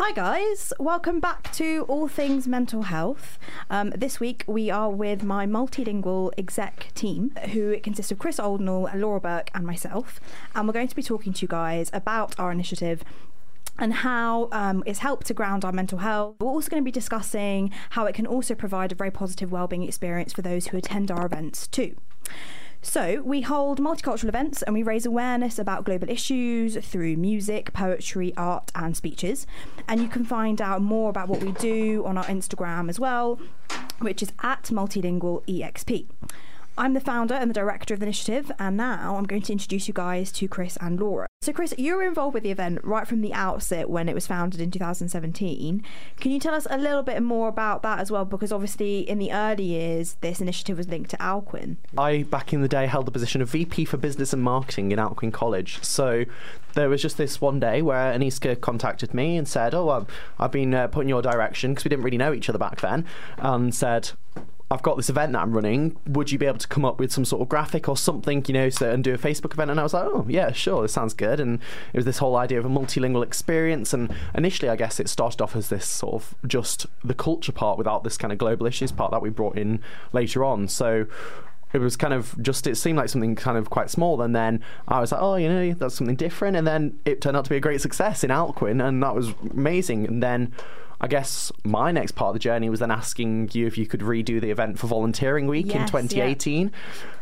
Hi, guys. Welcome back to All Things Mental Health. Um, this week we are with my multilingual exec team, who consists of Chris Oldnall, Laura Burke, and myself. And we're going to be talking to you guys about our initiative and how um, it's helped to ground our mental health. We're also going to be discussing how it can also provide a very positive wellbeing experience for those who attend our events too. So, we hold multicultural events and we raise awareness about global issues through music, poetry, art, and speeches. And you can find out more about what we do on our Instagram as well, which is at multilingual exp. I'm the founder and the director of the initiative, and now I'm going to introduce you guys to Chris and Laura. So, Chris, you were involved with the event right from the outset when it was founded in 2017. Can you tell us a little bit more about that as well? Because obviously, in the early years, this initiative was linked to Alcuin. I, back in the day, held the position of VP for Business and Marketing in Alcuin College. So, there was just this one day where Aniska contacted me and said, Oh, I've, been uh, put in your direction because we didn't really know each other back then, and said, I've got this event that I'm running. Would you be able to come up with some sort of graphic or something, you know, so, and do a Facebook event? And I was like, oh, yeah, sure, this sounds good. And it was this whole idea of a multilingual experience. And initially, I guess it started off as this sort of just the culture part without this kind of global issues part that we brought in later on. So it was kind of just it seemed like something kind of quite small and then i was like oh you know that's something different and then it turned out to be a great success in alcuin and that was amazing and then I guess my next part of the journey was then asking you if you could redo the event for Volunteering Week Yes, in 2018.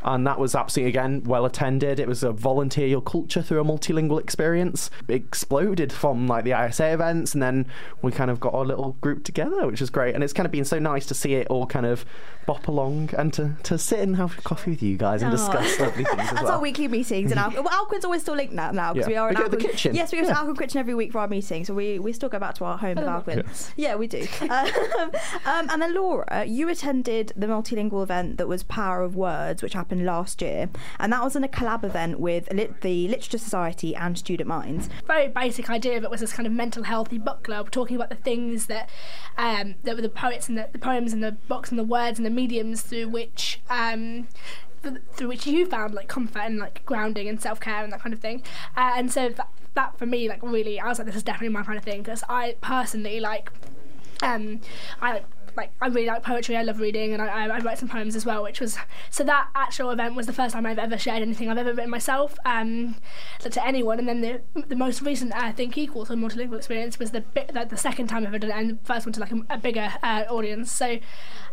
And that was absolutely, again, well attended. It was a volunteer your culture through a multilingual experience. It exploded from like the ISA events, and then we kind of got our little group together, which was great. And it's kind of been so nice to see it all kind of bop along and to, to sit and have coffee with you guys and Oh. discuss lovely things as That's well. our weekly meetings, and Al- well, Alcuin's always still linked now because Yeah. we are We the kitchen. Yes, we go to Yeah. Alcuin kitchen every week for our meetings. so we, we still go back to our home with oh. Alcuin. Yes. Yeah, we do. um, um, and then Laura, you attended the multilingual event that was Power of Words, which happened last year, and that was in a collab event with lit- the Literature Society and Student Minds. very basic idea of it was this kind of mental healthy book club, talking about the things that um, that were the poets and the, the poems and the books and the words and the mediums through which. Th- through which you found like comfort and like grounding and self care and that kind of thing, uh, and so that, that for me like really I was like this is definitely my kind of thing because I personally like um, I like I really like poetry. I love reading, and I, I, write some poems as well. Which was so that actual event was the first time I've ever shared anything I've ever written myself um, to, anyone. And then the the most recent I think equal to a multilingual experience was the bit like the second time I've ever done it, and the first one to like a, a bigger uh, audience. So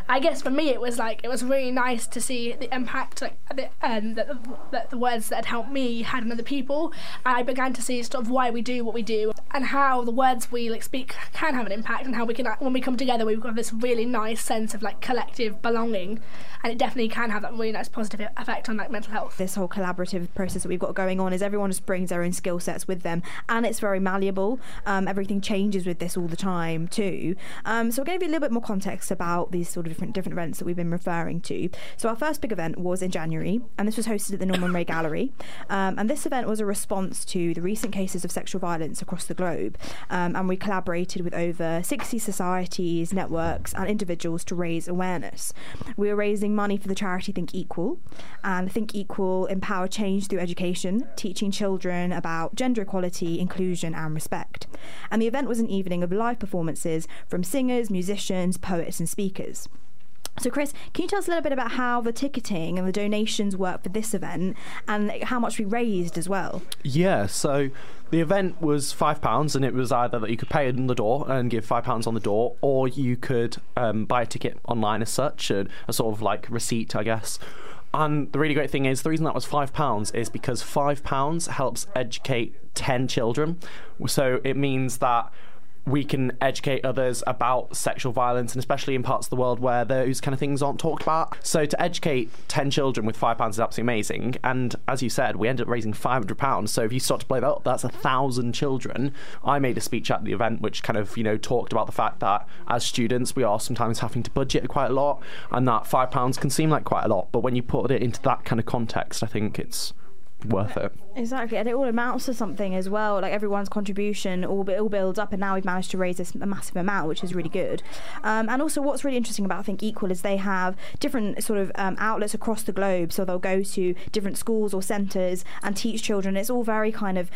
I guess for me it was like it was really nice to see the impact like the, um, that, that the words that had helped me had on other people. I began to see sort of why we do what we do and how the words we like speak can have an impact and how we can when we come together we've got this really nice sense of like collective belonging and it definitely can have that really nice positive effect on like mental health. This whole collaborative process that we've got going on is everyone just brings their own skill sets with them, and it's very malleable. Um, everything changes with this all the time too. Um, so we're going to give you a little bit more context about these sort of different different events that we've been referring to. So our first big event was in January, and this was hosted at the Norman Rea Gallery. Um, and this event was a response to the recent cases of sexual violence across the globe, um, and we collaborated with over 60 societies, networks, and individuals to raise awareness. We were raising money for the charity Think Equal, and Think Equal empower change through education, teaching children about gender equality, inclusion, and respect. And the event was an evening of live performances from singers, musicians, poets, and speakers. So, Chris, can you tell us a little bit about how the ticketing and the donations work for this event and how much we raised as well? Yeah, so the event was five pounds, and it was either that you could pay in the door and give five pounds on the door, or you could um, buy a ticket online as such, a, a sort of like receipt, I guess. And the really great thing is the reason that was five pounds is because five pounds helps educate ten children. So it means that we can educate others about sexual violence, and especially in parts of the world where those kind of things aren't talked about. So to educate ten children with five pounds is absolutely amazing. And as you said, we ended up raising five hundred pounds. So if you start to play that up, that's a thousand children. I made a speech at the event which kind of you know talked about the fact that as students we are sometimes having to budget quite a lot, and that five pounds can seem like quite a lot, but when you put it into that kind of context, I think it's worth it. Exactly, and it all amounts to something as well. Like everyone's contribution all, all builds up, and now we've managed to raise this a massive amount, which is really good. Um, and also, what's really interesting about Think Equal is they have different sort of um, outlets across the globe. So they'll go to different schools or centres and teach children. It's all very kind of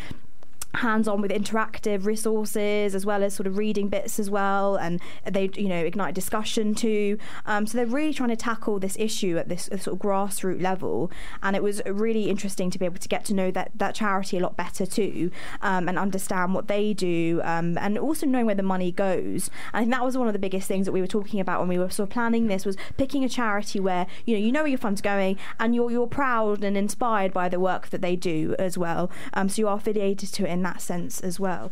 hands on with interactive resources as well as sort of reading bits as well and they you know ignite discussion too. Um, so they're really trying to tackle this issue at this sort of grassroots level. And it was really interesting to be able to get to know that that charity a lot better too um, and understand what they do um, and also knowing where the money goes. And I think that was one of the biggest things that we were talking about when we were sort of planning this was picking a charity where you know you know where your funds going and you're you're proud and inspired by the work that they do as well. Um, so you are affiliated to it in that sense as well.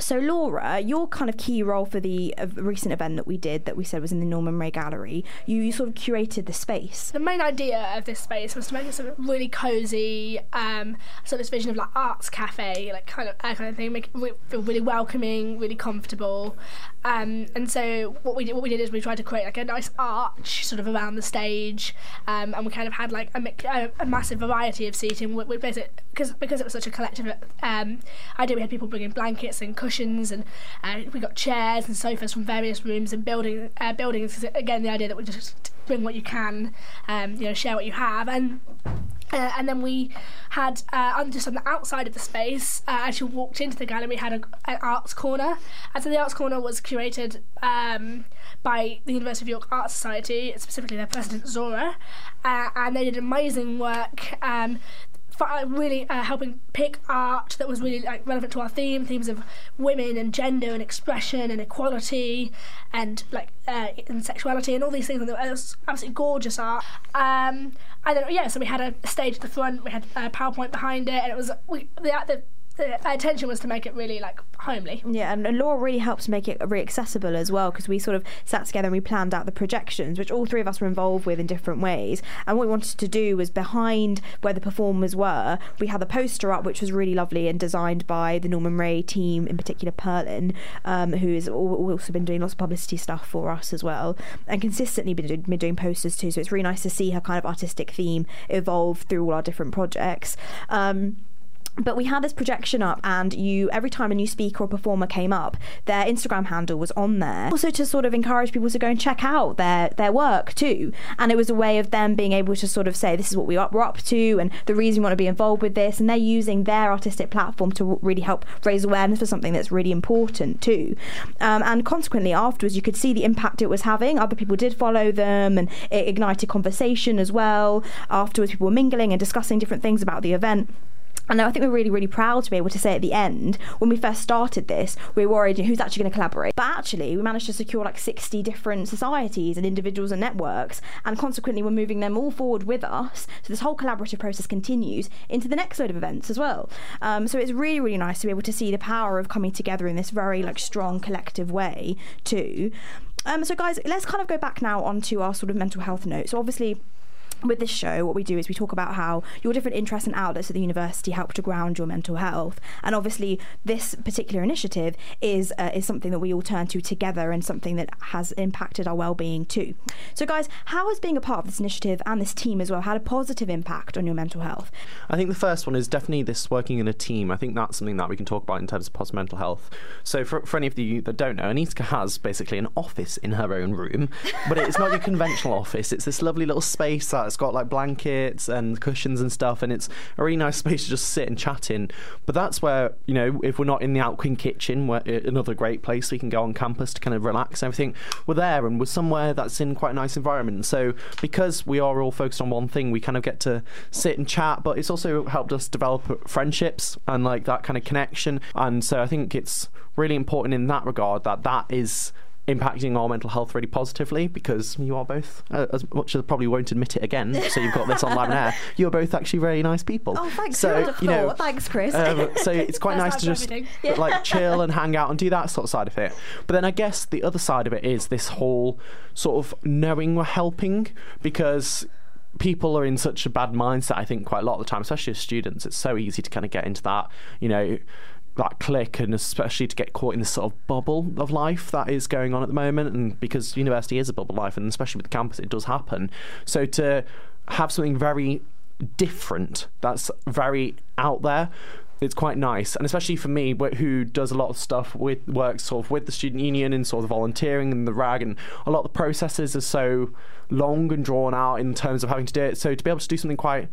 So, Laura, your kind of key role for the uh, recent event that we did, that we said was in the Norman Rea Gallery, you, you sort of curated the space. The main idea of this space was to make it sort of really cozy, um, sort of this vision of like arts cafe, like kind of uh, kind of thing, make it feel really welcoming, really comfortable. Um, and so what we did, what we did is we tried to create like a nice arch sort of around the stage, um, and we kind of had like a, a, a massive variety of seating. We, we because because it was such a collective um, idea. We had people bringing blankets and cushions cushions and uh, we got chairs and sofas from various rooms and building uh, buildings. Again, the idea that we just bring what you can, um, you know, share what you have, and uh, and then we had uh, just on the outside of the space, uh, as you walked into the gallery, we had a, an arts corner. And so the arts corner was curated um, by the University of York Art Society, specifically their president Zora, uh, and they did amazing work. Um, really uh, helping pick art that was really like relevant to our theme, themes of women and gender and expression and equality and like uh, and sexuality and all these things. And it was absolutely gorgeous art. Um, and then yeah, so we had a stage at the front, we had a PowerPoint behind it, and it was we the, the the intention was to make it really like homely. Yeah, and, Laura really helped make it really accessible as well because we sort of sat together and we planned out the projections, which all three of us were involved with in different ways. And what we wanted to do was behind where the performers were, we had the poster up, which was really lovely and designed by the Norman Rea team, in particular Perlin, um, who has also been doing lots of publicity stuff for us as well, and consistently been, been doing posters too. So it's really nice to see her kind of artistic theme evolve through all our different projects. Um, but we had this projection up and you every time a new speaker or performer came up their instagram handle was on there. Also to sort of encourage people to go and check out their their work too. And it was a way of them being able to sort of say this is what we are, we're up to and the reason we want to be involved with this. And they're using their artistic platform to really help raise awareness for something that's really important too. Um, and consequently afterwards you could see the impact it was having. Other people did follow them and it ignited conversation as well. Afterwards people were mingling and discussing different things about the event and I think we're really, really proud to be able to say at the end, when we first started this, we were worried who's actually going to collaborate. But actually, we managed to secure like 60 different societies and individuals and networks, and consequently, we're moving them all forward with us. So this whole collaborative process continues into the next load of events as well. Um, so it's really, really nice to be able to see the power of coming together in this very like strong collective way too. Um, so guys, let's kind of go back now onto our sort of mental health note. So obviously with this show, what we do is we talk about how your different interests and outlets at the university help to ground your mental health. And obviously, this particular initiative is uh, is something that we all turn to together and something that has impacted our well-being too. So, guys, how has being a part of this initiative and this team as well had a positive impact on your mental health? I think the first one is definitely this working in a team. I think that's something that we can talk about in terms of positive mental health. So, for, for any of you that don't know, Aniska has basically an office in her own room, but it's not your conventional office. It's this lovely little space that it's got like blankets and cushions and stuff, and it's a really nice space to just sit and chat in. But that's where you know if we're not in the Alcuin kitchen, where uh, another great place we can go on campus to kind of relax and everything, we're there and we're somewhere that's in quite a nice environment. So because we are all focused on one thing, we kind of get to sit and chat. But it's also helped us develop friendships and like that kind of connection. And so I think it's really important in that regard that that is impacting our mental health really positively because you are both, uh, as much as I probably won't admit it again, so you've got this on live air, you're both actually really nice people. Oh, thanks. So, you know, thanks, Chris. Um, so it's quite nice to just yeah. like chill and hang out and do that sort of side of it. But then I guess the other side of it is this whole sort of knowing we're helping because people are in such a bad mindset i think quite a lot of the time especially as students it's so easy to kind of get into that you know that click and especially to get caught in this sort of bubble of life that is going on at the moment and because university is a bubble life and especially with the campus it does happen so to have something very different that's very out there it's quite nice, and especially for me, who does a lot of stuff with works sort of with the student union and sort of volunteering and the rag, and a lot of the processes are so long and drawn out in terms of having to do it. So to be able to do something quite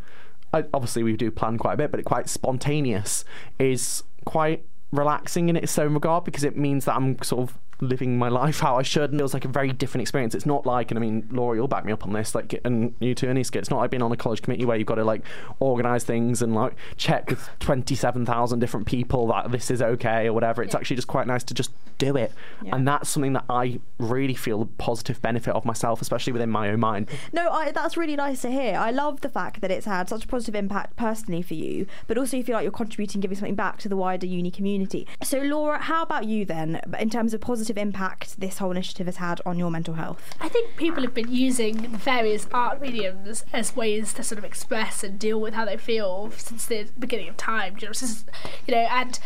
obviously we do plan quite a bit, but it quite spontaneous is quite relaxing in its own regard because it means that I'm sort of living my life how I should and it was like a very different experience. It's not like, and I mean, Laura, you'll back me up on this, like, and you too, Aniska, it's not like being on a college committee where you've got to like organise things and like check with 27,000 different people that this is okay or whatever. It's Yeah. actually just quite nice to just do it. Yeah. And that's something that I really feel a positive benefit of myself, especially within my own mind. No, I, that's really nice to hear. I love the fact that it's had such a positive impact personally for you, but also you feel like you're contributing, giving something back to the wider uni community. So, Laura, how about you then, in terms of positive impact this whole initiative has had on your mental health? I think people have been using various art mediums as ways to sort of express and deal with how they feel since the beginning of time. You know, since, you know, and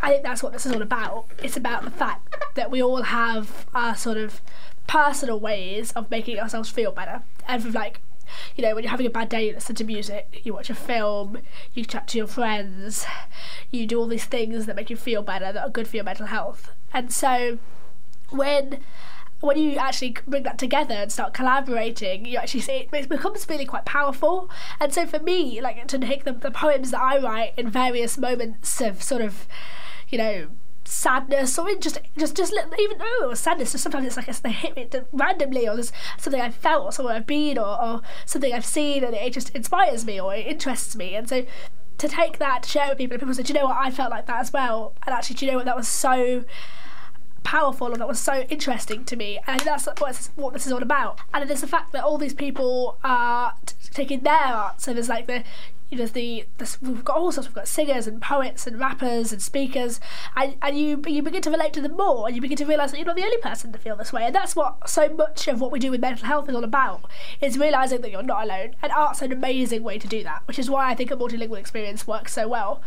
I think that's what this is all about. It's about the fact that we all have our sort of personal ways of making ourselves feel better. And like, you know, when you're having a bad day, you listen to music, you watch a film, you chat to your friends, you do all these things that make you feel better, that are good for your mental health. And so when when you actually bring that together and start collaborating, you actually see it becomes really quite powerful. And so for me, like to take the, the poems that I write in various moments of sort of, you know, sadness or just just just even though it was sadness just sometimes it's like it's, they hit me randomly or there's something I felt or somewhere I've been or, or something I've seen and it just inspires me or it interests me. And so to take that to share with people and people say do you know what? I felt like that as well. And actually do you know what? That was so powerful and that was so interesting to me. And that's what, what this is all about. And it is the fact that all these people are t- taking their art. So there's like the you know, the, the we've got all sorts. We've got singers and poets and rappers and speakers, and, and you you begin to relate to them more, and you begin to realise that you're not the only person to feel this way. And that's what so much of what we do with mental health is all about: is realising that you're not alone. And art's an amazing way to do that, which is why I think a multilingual experience works so well.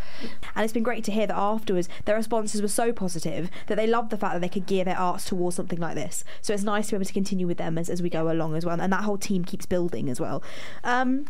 And it's been great to hear that afterwards their responses were so positive that they loved the fact that they could gear their arts towards something like this. So it's nice to be able to continue with them as, as we go along as well. And that whole team keeps building as well. Um,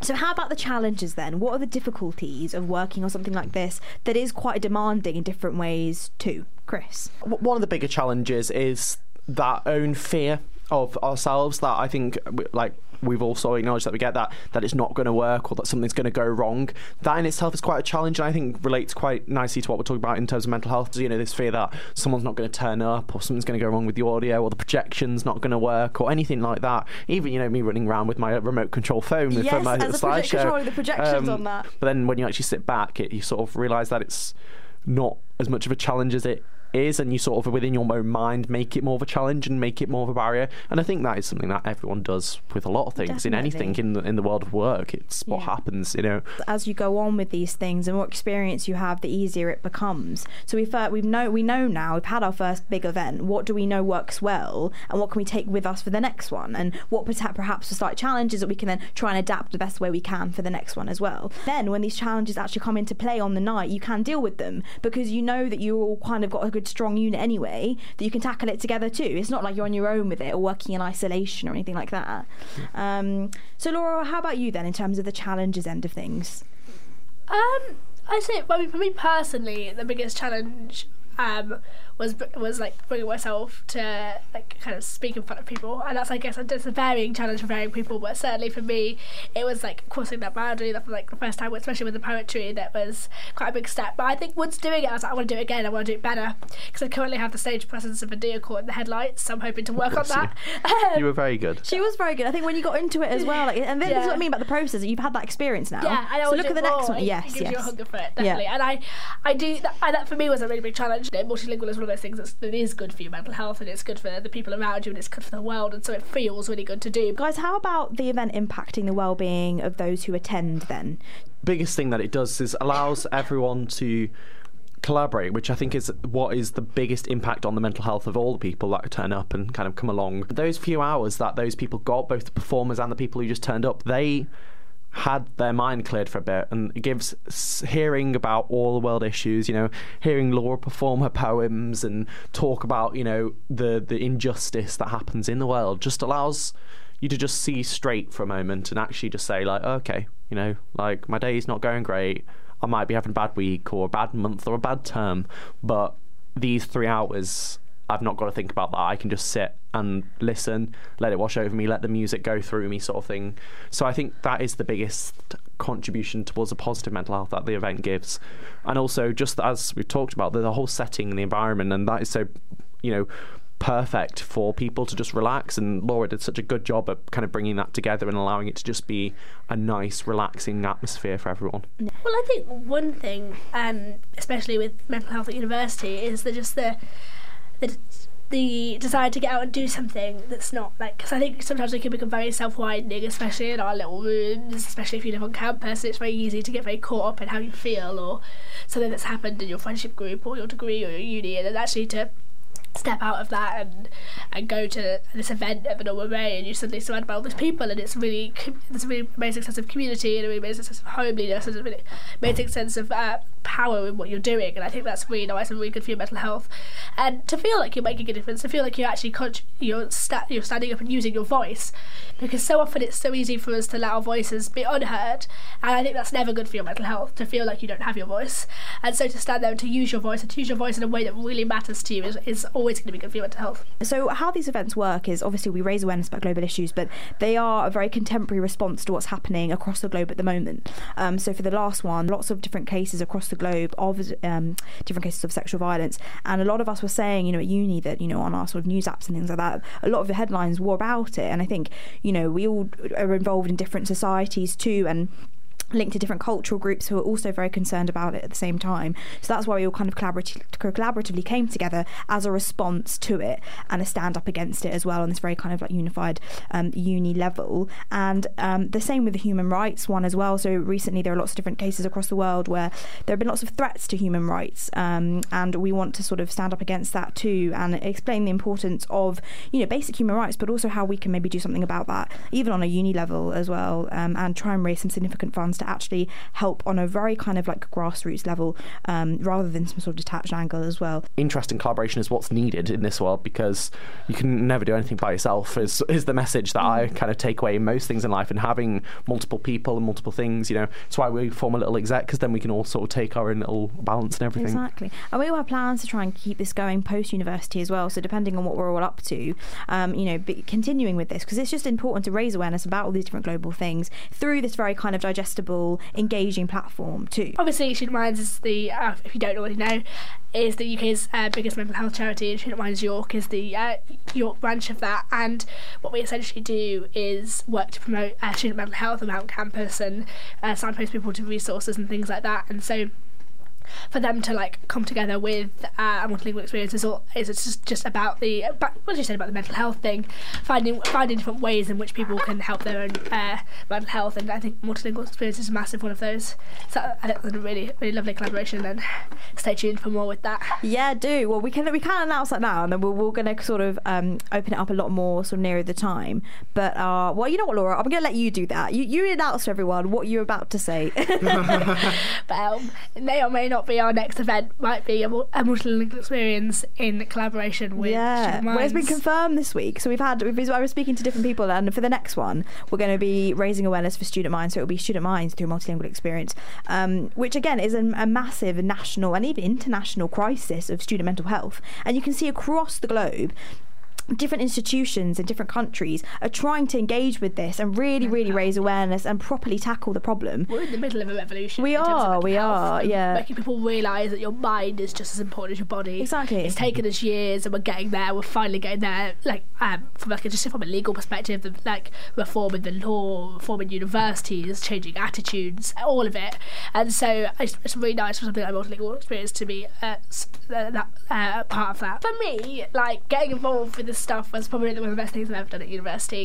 so how about the challenges then? What are the difficulties of working on something like this that is quite demanding in different ways too? Chris. One of the bigger challenges is that own fear of ourselves that I think like we've also acknowledged that we get that that it's not going to work or that something's going to go wrong. That in itself is quite a challenge and I think relates quite nicely to what we're talking about in terms of mental health. You know this fear that someone's not going to turn up or something's going to go wrong with the audio or the projection's not going to work or anything like that. Even you know me running around with my uh, remote control phone Yes, my as slideshow controller, the projections on um, that. but then when you actually sit back it, you sort of realise that it's not as much of a challenge as it is and you sort of within your own mind make it more of a challenge and make it more of a barrier and I think that is something that everyone does with a lot of things in anything in the in the world of work it's what happens you know as you go on with these things and more experience you have, the easier it becomes. So we've uh, we've know we know now we've had our first big event. What do we know works well, and what can we take with us for the next one? And what perhaps are slight challenges that we can then try and adapt the best way we can for the next one as well. Then when these challenges actually come into play on the night, you can deal with them because you know that you all kind of got a good strong unit anyway that you can tackle it together too. It's not like you're on your own with it or working in isolation or anything like that. Um, so Laura, how about you then in terms of the challenges end of things? Um, I say, I mean, for me personally, the biggest challenge um, was was like bringing myself to like kind of speak in front of people, and that's I guess it's a varying challenge for varying people. But certainly for me, it was like crossing that boundary. That was like the first time, especially with the poetry, that was quite a big step. But I think once doing it, I was like, I want to do it again. I want to do it better because I currently have the stage presence of a deer caught in the headlights. So I'm hoping to work on Bless you. that. Um, you were very good She was very good. I think when you got into it as well, like, and this is what I mean about the process. You've had that experience now. Yeah, I know. So I'll look at the it next more. one. It Yes, you a yes. hunger for it, definitely. And I, I do. That, I, that for me was a really big challenge. You know, multilingual is one of those things that's, that is good for your mental health and it's good for the people around you and it's good for the world, and so it feels really good to do. Guys, how about the event impacting the well-being of those who attend? Then, biggest thing that it does is allows everyone to collaborate, which I think is what is the biggest impact on the mental health of all the people that turn up and kind of come along. Those few hours that those people got, both the performers and the people who just turned up, they had their mind cleared for a bit and it gives hearing about all the world issues you know hearing Laura perform her poems and talk about you know the the injustice that happens in the world just allows you to just see straight for a moment and actually just say like okay you know like my day's not going great. I might be having a bad week or a bad month or a bad term but these 3 hours I've not got to think about that. I can just sit and listen, let it wash over me, let the music go through me, sort of thing. So I think that is the biggest contribution towards a positive mental health that the event gives. And also, just as we talked about, the whole setting and the environment, and that is so, you know, perfect for people to just relax. And Laura did such a good job at kind of bringing that together and allowing it to just be a nice, relaxing atmosphere for everyone. Well, I think one thing, um, especially with mental health at university, is that just the the the desire to get out and do something that's not like because I think sometimes it can become very self-widening, especially in our little rooms, especially if you live on campus. It's very easy to get very caught up in how you feel or something that's happened in your friendship group or your degree or your uni, and actually to step out of that and and go to this event at Norman Rea and you're suddenly surrounded by all these people and it's really there's a really amazing sense of community and a really amazing sense of homeliness and a really amazing sense of uh, power in what you're doing and I think that's really nice and really good for your mental health. And to feel like you're making a difference to feel like you're actually con- you're, sta- you're standing up and using your voice because so often it's so easy for us to let our voices be unheard and I think that's never good for your mental health to feel like you don't have your voice. And so to stand there and to use your voice and to use your voice in a way that really matters to you is, is always going to be good for your mental health. So, how these events work is obviously we raise awareness about global issues, but they are a very contemporary response to what's happening across the globe at the moment. Um, so, for the last one, lots of different cases across the globe of um, different cases of sexual violence, and a lot of us were saying, you know, at uni that you know on our sort of news apps and things like that, a lot of the headlines were about it, and I think you know we all are involved in different societies too, and linked to different cultural groups who are also very concerned about it at the same time. So that's why we all kind of collaboratively, collaboratively came together as a response to it and a stand up against it as well on this very kind of like unified um, uni level. And um, the same with the human rights one as well. So recently there are lots of different cases across the world where there have been lots of threats to human rights, um, and we want to sort of stand up against that too and explain the importance of you know basic human rights, but also how we can maybe do something about that, even on a uni level as well, um, and try and raise some significant funds to actually help on a very kind of like grassroots level um, rather than some sort of detached angle as well. Interesting collaboration is what's needed in this world because you can never do anything by yourself is is the message that I kind of take away in most things in life and having multiple people and multiple things you know it's why we form a little exec because then we can all sort of take our own little balance and everything. Exactly. And we all have plans to try and keep this going post university as well so depending on what we're all up to um, you know continuing with this because it's just important to raise awareness about all these different global things through this very kind of digestible engaging platform too obviously Student Minds is the uh, if you don't already know is the UK's uh, biggest mental health charity, and Student Minds York is the uh, York branch of that. And what we essentially do is work to promote uh, student mental health around campus and uh, signpost people to resources and things like that. And so for them to like come together with uh, a multilingual experience is, all, is it's just, just about the about, what did you say about the mental health thing finding finding different ways in which people can help their own uh, mental health and I think multilingual experience is a massive one of those. So I think it's a really really lovely collaboration and stay tuned for more with that. Yeah do. Well we can we can announce that now and then we're, we're going to sort of um, open it up a lot more sort of nearer the time. But uh, well you know what Laura? I'm going to let you do that. You, you announce to everyone what you're about to say. But um, may or may not not be our next event. Might be a, a multilingual experience in collaboration with. Yeah, well, it's been confirmed this week. So we've had. We've, I was speaking to different people, and for the next one, we're going to be raising awareness for Student Minds. So it'll be Student Minds through multilingual experience, um, which again is a, a massive national and even international crisis of student mental health. And you can see across the globe different institutions in different countries are trying to engage with this and really, really raise awareness and properly tackle the problem. We're in the middle of a revolution. We are, we are, yeah. Making people realise that your mind is just as important as your body. Exactly. It's taken us years and we're getting there. We're finally getting there. Like um, from like just from a legal perspective, the, like reforming the law, reforming universities, changing attitudes, all of it. And so it's, it's really nice for something like multilingual experience to be uh, that uh, part of that. For me, like getting involved with the stuff was probably one of the best things I've ever done at university.